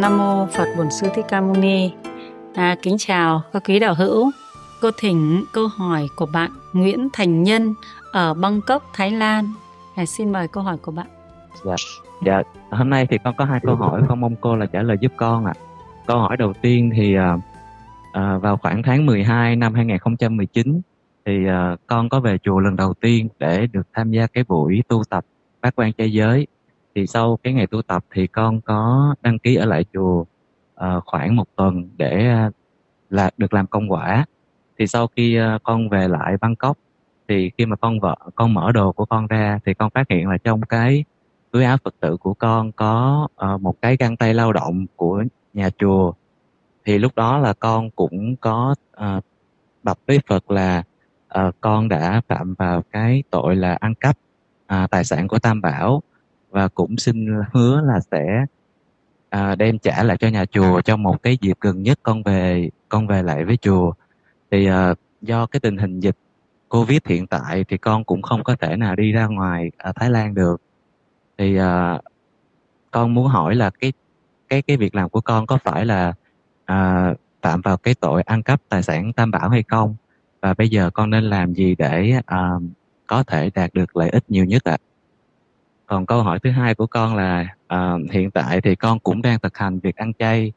Nam mô Phật Bổn Sư Thích Ca Mâu Ni. À, kính chào các quý đạo hữu. Cô thỉnh câu hỏi của bạn Nguyễn Thành Nhân ở Bangkok, Thái Lan. À, xin mời câu hỏi của bạn. Dạ, dạ. Hôm nay thì con có hai câu hỏi, con mong cô là trả lời giúp con ạ. À. Câu hỏi đầu tiên thì à, à, vào khoảng tháng 12 năm 2019 thì à, con có về chùa lần đầu tiên để được tham gia cái buổi tu tập bát quan trai giới thì sau cái ngày tu tập thì con có đăng ký ở lại chùa uh, khoảng một tuần để uh, là được làm công quả. Thì sau khi uh, con về lại Bangkok thì khi mà con vợ con mở đồ của con ra thì con phát hiện là trong cái túi áo Phật tử của con có uh, một cái găng tay lao động của nhà chùa. Thì lúc đó là con cũng có uh, bập với Phật là uh, con đã phạm vào cái tội là ăn cắp uh, tài sản của Tam Bảo và cũng xin hứa là sẽ à, đem trả lại cho nhà chùa trong một cái dịp gần nhất con về con về lại với chùa thì à, do cái tình hình dịch covid hiện tại thì con cũng không có thể nào đi ra ngoài ở Thái Lan được thì à, con muốn hỏi là cái cái cái việc làm của con có phải là à, phạm vào cái tội ăn cắp tài sản tam bảo hay không và bây giờ con nên làm gì để à, có thể đạt được lợi ích nhiều nhất ạ? À? Còn câu hỏi thứ hai của con là uh, hiện tại thì con cũng đang thực hành việc ăn chay.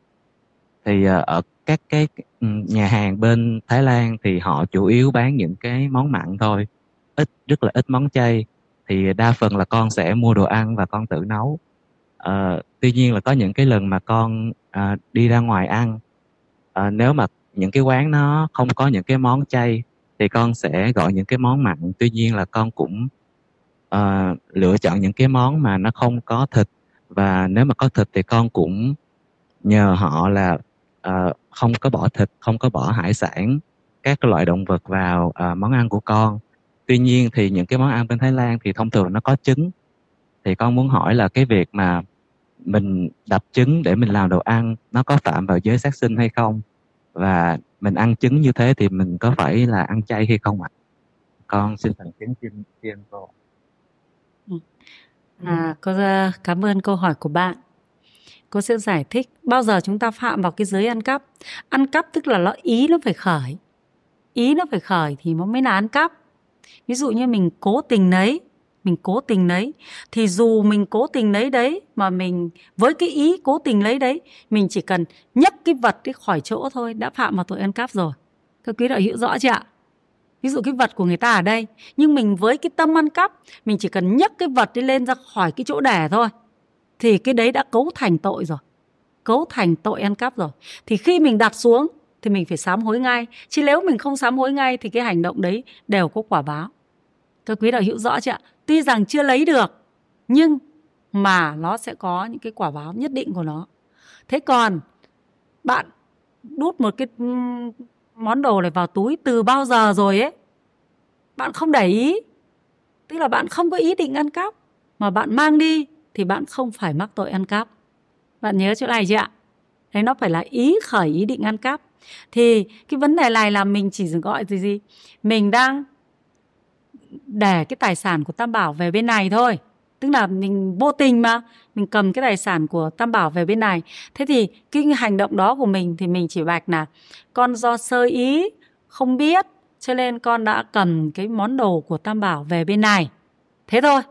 Thì uh, ở các cái ừ, nhà hàng bên Thái Lan thì họ chủ yếu bán những cái món mặn thôi ít rất là ít món chay. Thì đa phần là con sẽ mua đồ ăn và con tự nấu. Uh, tuy nhiên là có những cái lần mà con uh, đi ra ngoài ăn uh, nếu mà những cái quán nó không có những cái món chay thì con sẽ gọi những cái món mặn. Tuy nhiên là con cũng uh, lựa chọn những cái món mà nó không có thịt. Và nếu mà có thịt thì con cũng nhờ họ là uh, không có bỏ thịt không có bỏ hải sản các loại động vật vào uh, món ăn của con. Tuy nhiên thì những cái món ăn bên thái lan thì thông thường nó có trứng. Thì con muốn hỏi là cái việc mà mình đập trứng để mình làm đồ ăn nó có phạm vào giới sát sinh hay không? Và mình ăn trứng như thế thì mình có phải là ăn chay hay không ạ? Con xin thành kiến chim xin cô À, cô cảm ơn câu hỏi của bạn. Cô sẽ giải thích bao giờ chúng ta phạm vào cái giới ăn cắp. Ăn cắp tức là nó ý nó phải khởi. Ý nó phải khởi thì nó mới là ăn cắp. Ví dụ như mình cố tình lấy, mình cố tình lấy thì dù mình cố tình lấy đấy mà mình với cái ý cố tình lấy đấy, mình chỉ cần nhấc cái vật cái khỏi chỗ thôi đã phạm vào tội ăn cắp rồi. Các quý đạo hiểu rõ chưa ạ? Ví dụ cái vật của người ta ở đây, nhưng mình với cái tâm ăn cắp, mình chỉ cần nhấc cái vật đi lên ra khỏi cái chỗ để thôi, thì cái đấy đã cấu thành tội rồi. Cấu thành tội ăn cắp rồi. Thì khi mình đặt xuống, thì mình phải sám hối ngay. Chứ nếu mình không sám hối ngay, thì cái hành động đấy đều có quả báo. Các quý đạo hữu rõ chưa tuy rằng chưa lấy được, nhưng mà nó sẽ có những cái quả báo nhất định của nó. Thế còn bạn đút một cái món đồ này vào túi từ bao giờ rồi ấy? Bạn không để ý. Tức là bạn không có ý định ăn cắp. Mà bạn mang đi thì bạn không phải mắc tội ăn cắp. Bạn nhớ chỗ này chưa ạ? Đấy, nó phải là ý khởi, ý định ăn cắp. Thì cái vấn đề này là mình chỉ gọi gì gì? Mình đang để cái tài sản của tam bảo về bên này thôi tức là mình vô tình mà, mình cầm cái tài sản của tam bảo về bên này. Thế thì cái hành động đó của mình thì mình chỉ bạch là, con do sơ ý, không biết, cho nên con đã cầm cái món đồ của tam bảo về bên này. Thế thôi.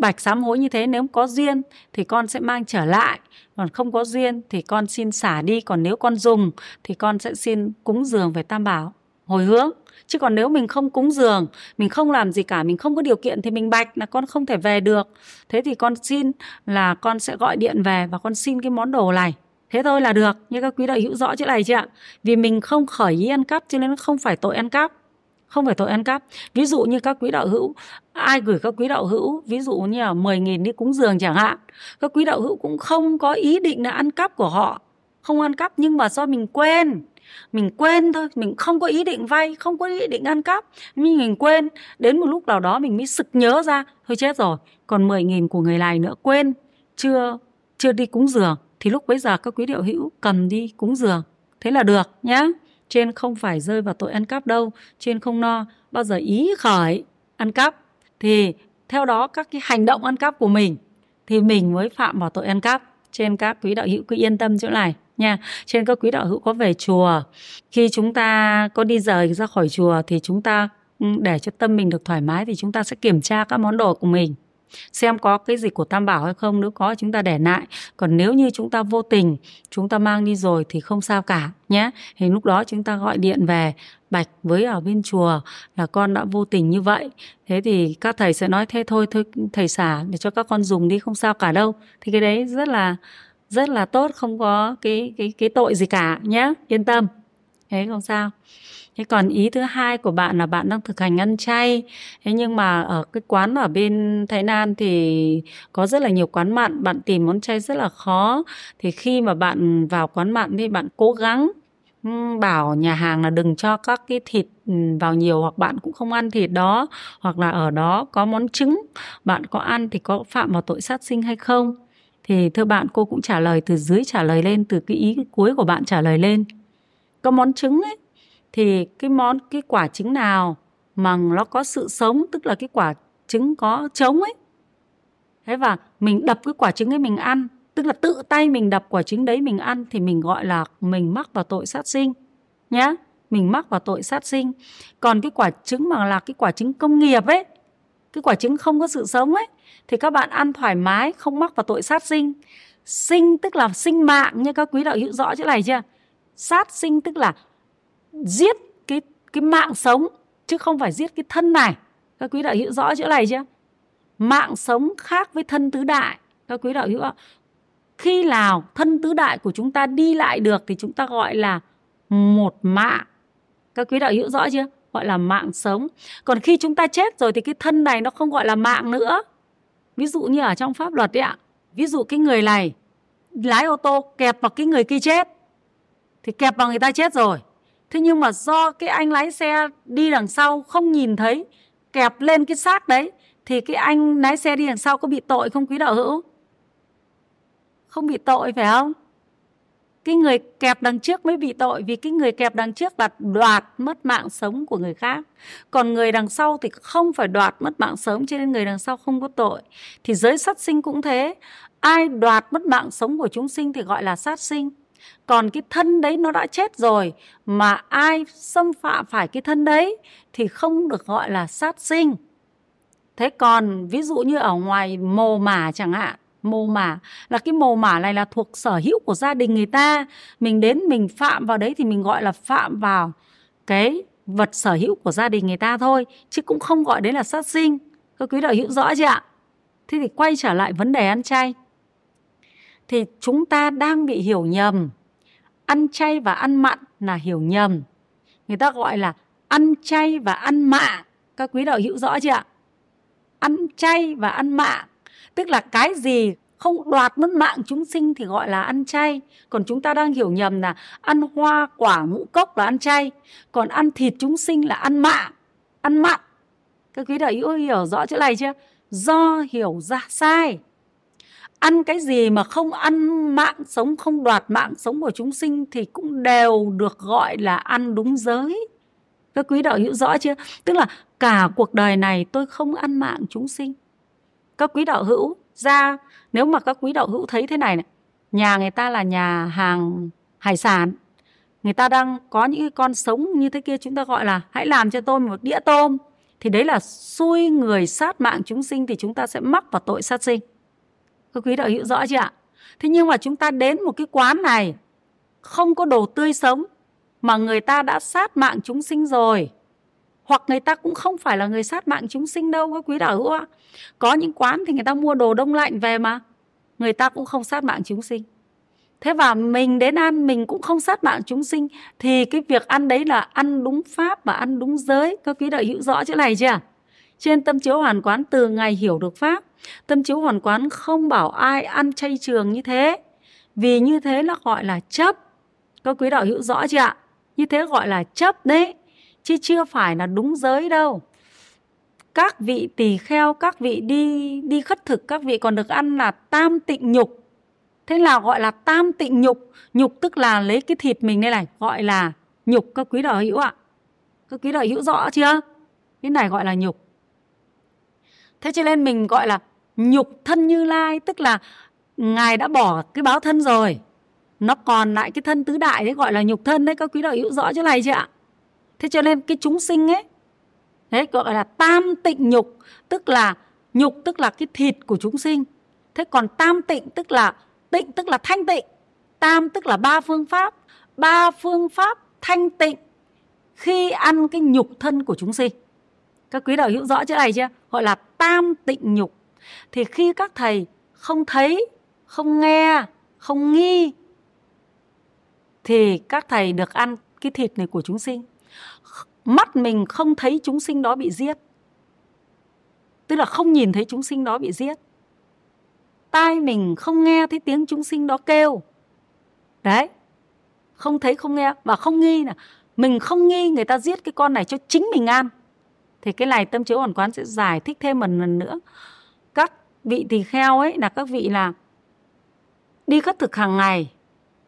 Bạch sám hối như thế, nếu có duyên thì con sẽ mang trở lại, còn không có duyên thì con xin xả đi, còn nếu con dùng thì con sẽ xin cúng dường về tam bảo hồi hướng. Chứ còn nếu mình không cúng dường, mình không làm gì cả, mình không có điều kiện thì mình bạch là con không thể về được. Thế thì con xin là con sẽ gọi điện về và con xin cái món đồ này. Thế thôi là được, như các quý đạo hữu rõ chỗ này chưa ạ. Vì mình không khởi ý ăn cắp cho nên nó không phải tội ăn cắp. Không phải tội ăn cắp. Ví dụ như các quý đạo hữu, ai gửi các quý đạo hữu, ví dụ như là 10.000 đi cúng dường chẳng hạn, các quý đạo hữu cũng không có ý định là ăn cắp của họ. Không ăn cắp nhưng mà do mình quên mình quên thôi, mình không có ý định vay, không có ý định ăn cắp. Nhưng mình quên, đến một lúc nào đó mình mới sực nhớ ra, thôi chết rồi, còn 10 nghìn của người này nữa, quên. Chưa chưa đi cúng dường thì lúc bấy giờ các quý điệu hữu cầm đi cúng dường thế là được nhá. Trên không phải rơi vào tội ăn cắp đâu, trên không no, bao giờ ý khởi ăn cắp. Thì theo đó các cái hành động ăn cắp của mình, thì mình mới phạm vào tội ăn cắp trên các quý đạo hữu cứ yên tâm chỗ này nha. Trên các quý đạo hữu có về chùa, khi chúng ta có đi rời ra khỏi chùa thì chúng ta ừ, để cho tâm mình được thoải mái thì chúng ta sẽ kiểm tra các món đồ của mình xem có cái gì của tam bảo hay không, nếu có chúng ta để lại. Còn nếu như chúng ta vô tình, chúng ta mang đi rồi thì không sao cả, nhé. Thì lúc đó chúng ta gọi điện về, bạch với ở bên chùa là con đã vô tình như vậy. Thế thì các thầy sẽ nói, thế thôi thôi, thầy xả để cho các con dùng đi, không sao cả đâu. Thì cái đấy rất là rất là tốt, không có cái cái cái tội gì cả, nhé. Yên tâm. Thế không sao thế còn ý thứ hai của bạn là bạn đang thực hành ăn chay. Thế nhưng mà ở cái quán ở bên thái lan thì có rất là nhiều quán mặn, bạn tìm món chay rất là khó. Thì khi mà bạn vào quán mặn thì bạn cố gắng bảo nhà hàng là đừng cho các cái thịt vào nhiều hoặc bạn cũng không ăn thịt đó. Hoặc là ở đó có món trứng, bạn có ăn thì có phạm vào tội sát sinh hay không? Thì thưa bạn, cô cũng trả lời, từ dưới trả lời lên, từ cái ý cuối của bạn trả lời lên. Có món trứng ấy thì cái món, cái quả trứng nào mà nó có sự sống, tức là cái quả trứng có trống ấy. Thế và mình đập cái quả trứng ấy mình ăn, tức là tự tay mình đập quả trứng đấy mình ăn thì mình gọi là mình mắc vào tội sát sinh, nhá. Mình mắc vào tội sát sinh. Còn cái quả trứng mà là cái quả trứng công nghiệp ấy, cái quả trứng không có sự sống ấy, thì các bạn ăn thoải mái, không mắc vào tội sát sinh. Sinh tức là sinh mạng như các quý đạo hữu rõ chỗ này chưa? Sát sinh tức là giết cái cái mạng sống, chứ không phải giết cái thân này. Các quý đạo hữu rõ chỗ này chưa? Mạng sống khác với thân tứ đại. Các quý đạo hữu ạ khi nào thân tứ đại của chúng ta đi lại được thì chúng ta gọi là một mạng. Các quý đạo hữu rõ chưa? Gọi là mạng sống. Còn khi chúng ta chết rồi thì cái thân này nó không gọi là mạng nữa. Ví dụ như ở trong pháp luật ấy ạ. Ví dụ cái người này lái ô tô kẹp vào cái người kia chết, thì kẹp vào người ta chết rồi thế nhưng mà do cái anh lái xe đi đằng sau không nhìn thấy, kẹp lên cái xác đấy, thì cái anh lái xe đi đằng sau có bị tội không quý đạo hữu? Không bị tội phải không? Cái người kẹp đằng trước mới bị tội vì cái người kẹp đằng trước là đoạt mất mạng sống của người khác. Còn người đằng sau thì không phải đoạt mất mạng sống, cho nên người đằng sau không có tội. Thì giới sát sinh cũng thế. Ai đoạt mất mạng sống của chúng sinh thì gọi là sát sinh còn cái thân đấy nó đã chết rồi, mà ai xâm phạm phải cái thân đấy thì không được gọi là sát sinh. Thế còn ví dụ như ở ngoài mồ mả chẳng hạn, mồ mả, là cái mồ mả này là thuộc sở hữu của gia đình người ta. Mình đến mình phạm vào đấy thì mình gọi là phạm vào cái vật sở hữu của gia đình người ta thôi, chứ cũng không gọi đấy là sát sinh. Các quý đạo hữu rõ chưa ạ? Thế thì quay trở lại vấn đề ăn chay thì chúng ta đang bị hiểu nhầm. Ăn chay và ăn mặn là hiểu nhầm. Người ta gọi là ăn chay và ăn mạ. Các quý đạo hữu rõ chưa ạ? Ăn chay và ăn mạ. Tức là cái gì không đoạt mất mạng chúng sinh thì gọi là ăn chay. Còn chúng ta đang hiểu nhầm là ăn hoa, quả, ngũ cốc là ăn chay. Còn ăn thịt chúng sinh là ăn mạ, ăn mặn. Các quý đạo hữu hiểu rõ chỗ này chưa? Do hiểu ra sai ăn cái gì mà không ăn mạng sống không đoạt mạng sống của chúng sinh thì cũng đều được gọi là ăn đúng giới. Các quý đạo hữu rõ chưa? Tức là cả cuộc đời này tôi không ăn mạng chúng sinh. Các quý đạo hữu ra nếu mà các quý đạo hữu thấy thế này, này nhà người ta là nhà hàng hải sản người ta đang có những con sống như thế kia chúng ta gọi là hãy làm cho tôi một đĩa tôm thì đấy là xui người sát mạng chúng sinh thì chúng ta sẽ mắc vào tội sát sinh các quý đạo hữu rõ chưa ạ? Thế nhưng mà chúng ta đến một cái quán này, không có đồ tươi sống, mà người ta đã sát mạng chúng sinh rồi. Hoặc người ta cũng không phải là người sát mạng chúng sinh đâu các quý đạo hữu ạ? Có những quán thì người ta mua đồ đông lạnh về mà, người ta cũng không sát mạng chúng sinh. Thế và mình đến ăn, mình cũng không sát mạng chúng sinh, thì cái việc ăn đấy là ăn đúng pháp và ăn đúng giới. Các quý đạo hữu rõ chỗ này chưa trên tâm chiếu hoàn quán từ ngày hiểu được pháp, tâm chiếu hoàn quán không bảo ai ăn chay trường như thế. Vì như thế nó gọi là chấp. Các quý đạo hữu rõ chưa ạ? Như thế gọi là chấp đấy. Chứ chưa phải là đúng giới đâu. Các vị tỳ kheo, các vị đi đi khất thực, các vị còn được ăn là tam tịnh nhục. Thế là gọi là tam tịnh nhục. Nhục tức là lấy cái thịt mình đây này, gọi là nhục. Các quý đạo hữu ạ? Các quý đạo hữu rõ chưa? Cái này gọi là nhục thế cho nên mình gọi là nhục thân như lai, tức là ngài đã bỏ cái báo thân rồi. Nó còn lại cái thân tứ đại đấy gọi là nhục thân đấy, các quý đạo hữu rõ chỗ này chưa ạ? Thế cho nên cái chúng sinh ấy, đấy, gọi là tam tịnh nhục, tức là nhục tức là cái thịt của chúng sinh. Thế còn tam tịnh tức là tịnh tức là thanh tịnh, tam tức là ba phương pháp, ba phương pháp thanh tịnh khi ăn cái nhục thân của chúng sinh. Các quý đạo hữu rõ chỗ này chưa gọi là tam tịnh nhục, thì khi các thầy không thấy, không nghe, không nghi, thì các thầy được ăn cái thịt này của chúng sinh. Mắt mình không thấy chúng sinh đó bị giết. Tức là không nhìn thấy chúng sinh đó bị giết. Tai mình không nghe thấy tiếng chúng sinh đó kêu. Đấy. Không thấy, không nghe và không nghi là mình không nghi người ta giết cái con này cho chính mình ăn thì cái này tâm chiếu hoàn quán sẽ giải thích thêm một lần nữa. Các vị tỳ kheo ấy là các vị là đi khất thực hàng ngày,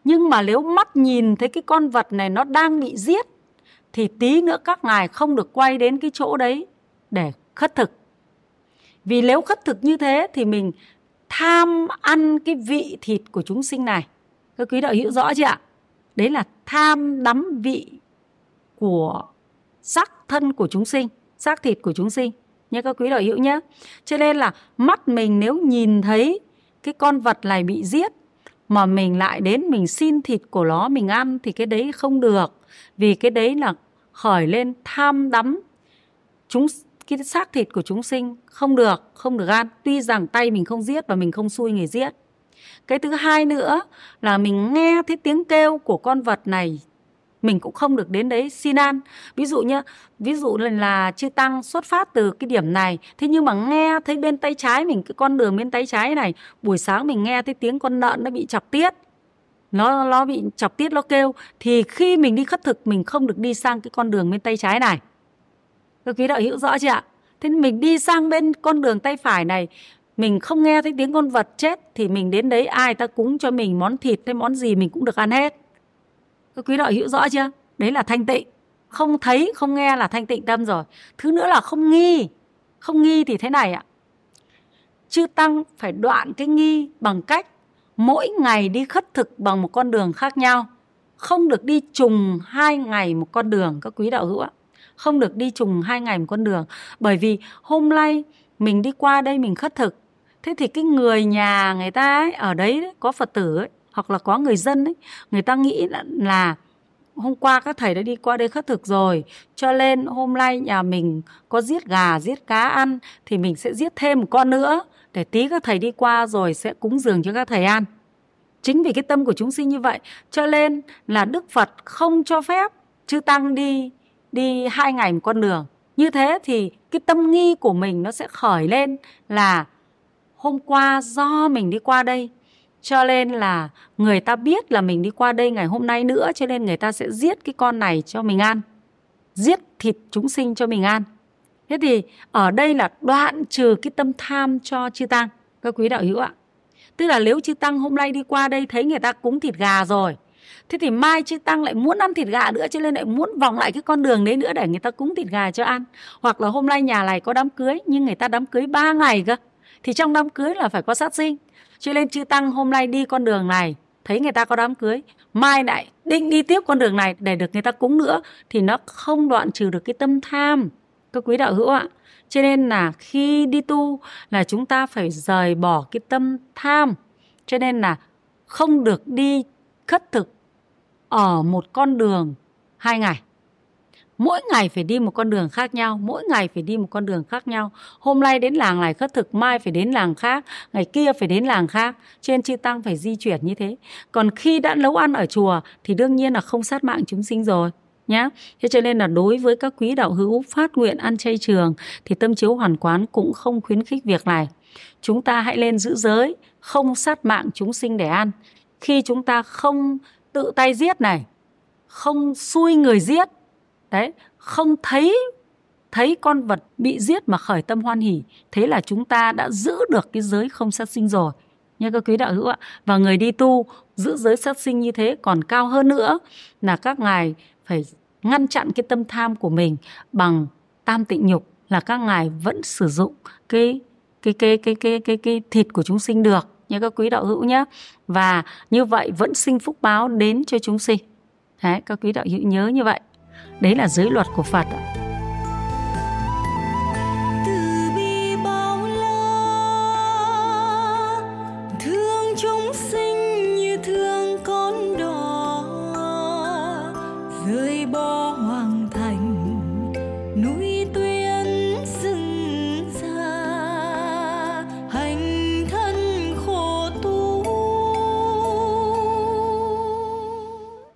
nhưng mà nếu mắt nhìn thấy cái con vật này nó đang bị giết, thì tí nữa các ngài không được quay đến cái chỗ đấy để khất thực. Vì nếu khất thực như thế thì mình tham ăn cái vị thịt của chúng sinh này. Các quý đạo hữu rõ chưa ạ? Đấy là tham đắm vị của sắc thân của chúng sinh xác thịt của chúng sinh. Nhé các quý đạo hữu nhé. Cho nên là mắt mình nếu nhìn thấy cái con vật này bị giết, mà mình lại đến mình xin thịt của nó, mình ăn, thì cái đấy không được. Vì cái đấy là khởi lên tham đắm chúng, cái xác thịt của chúng sinh. Không được không được ăn. Tuy rằng tay mình không giết và mình không xui người giết. Cái thứ hai nữa là mình nghe thấy tiếng kêu của con vật này mình cũng không được đến đấy xin ăn. Ví dụ nhá ví dụ là, là chư tăng xuất phát từ cái điểm này thế nhưng mà nghe thấy bên tay trái mình cái con đường bên tay trái này buổi sáng mình nghe thấy tiếng con lợn nó bị chọc tiết nó nó bị chọc tiết nó kêu thì khi mình đi khất thực mình không được đi sang cái con đường bên tay trái này. Các quý đạo hiểu rõ chưa ạ? Thế mình đi sang bên con đường tay phải này mình không nghe thấy tiếng con vật chết thì mình đến đấy ai ta cúng cho mình món thịt hay món gì mình cũng được ăn hết các quý đạo hữu rõ chưa? Đấy là thanh tịnh. Không thấy không nghe là thanh tịnh tâm rồi. Thứ nữa là không nghi. Không nghi thì thế này ạ. Chư tăng phải đoạn cái nghi bằng cách mỗi ngày đi khất thực bằng một con đường khác nhau. Không được đi trùng hai ngày một con đường các quý đạo hữu ạ. Không được đi trùng hai ngày một con đường. Bởi vì hôm nay mình đi qua đây mình khất thực. Thế thì cái người nhà người ta ấy, ở đấy, đấy có phật tử ấy, hoặc là có người dân ấy người ta nghĩ là, là hôm qua các thầy đã đi qua đây khất thực rồi cho nên hôm nay nhà mình có giết gà giết cá ăn thì mình sẽ giết thêm một con nữa để tí các thầy đi qua rồi sẽ cúng dường cho các thầy ăn. Chính vì cái tâm của chúng sinh như vậy cho nên là đức phật không cho phép chư tăng đi đi hai ngày một con đường. Như thế thì cái tâm nghi của mình nó sẽ khởi lên là hôm qua do mình đi qua đây cho nên là người ta biết là mình đi qua đây ngày hôm nay nữa, cho nên người ta sẽ giết cái con này cho mình ăn. Giết thịt chúng sinh cho mình ăn. Thế thì ở đây là đoạn trừ cái tâm tham cho chư tăng, các quý đạo hữu ạ. Tức là nếu chư tăng hôm nay đi qua đây thấy người ta cúng thịt gà rồi, thế thì mai chư tăng lại muốn ăn thịt gà nữa, cho nên lại muốn vòng lại cái con đường đấy nữa để người ta cúng thịt gà cho ăn. Hoặc là hôm nay nhà này có đám cưới, nhưng người ta đám cưới 3 ngày cơ thì trong đám cưới là phải có sát sinh. Cho nên chư tăng hôm nay đi con đường này, thấy người ta có đám cưới, mai lại định đi tiếp con đường này để được người ta cúng nữa, thì nó không đoạn trừ được cái tâm tham, các quý đạo hữu ạ. Cho nên là khi đi tu là chúng ta phải rời bỏ cái tâm tham. Cho nên là không được đi khất thực ở một con đường hai ngày mỗi ngày phải đi một con đường khác nhau, mỗi ngày phải đi một con đường khác nhau. Hôm nay đến làng này khất thực, mai phải đến làng khác, ngày kia phải đến làng khác. Trên chư tăng phải di chuyển như thế. Còn khi đã nấu ăn ở chùa thì đương nhiên là không sát mạng chúng sinh rồi, nhá. Thế cho nên là đối với các quý đạo hữu phát nguyện ăn chay trường thì tâm chiếu hoàn quán cũng không khuyến khích việc này. Chúng ta hãy lên giữ giới, không sát mạng chúng sinh để ăn. Khi chúng ta không tự tay giết này, không xui người giết đấy, không thấy thấy con vật bị giết mà khởi tâm hoan hỉ, thế là chúng ta đã giữ được cái giới không sát sinh rồi. Nha các quý đạo hữu ạ, và người đi tu giữ giới sát sinh như thế còn cao hơn nữa là các ngài phải ngăn chặn cái tâm tham của mình bằng tam tịnh nhục, là các ngài vẫn sử dụng cái cái cái cái cái cái cái thịt của chúng sinh được. Nhớ các quý đạo hữu nhé. Và như vậy vẫn sinh phúc báo đến cho chúng sinh. Đấy, các quý đạo hữu nhớ như vậy đấy là giới luật của phật ạ.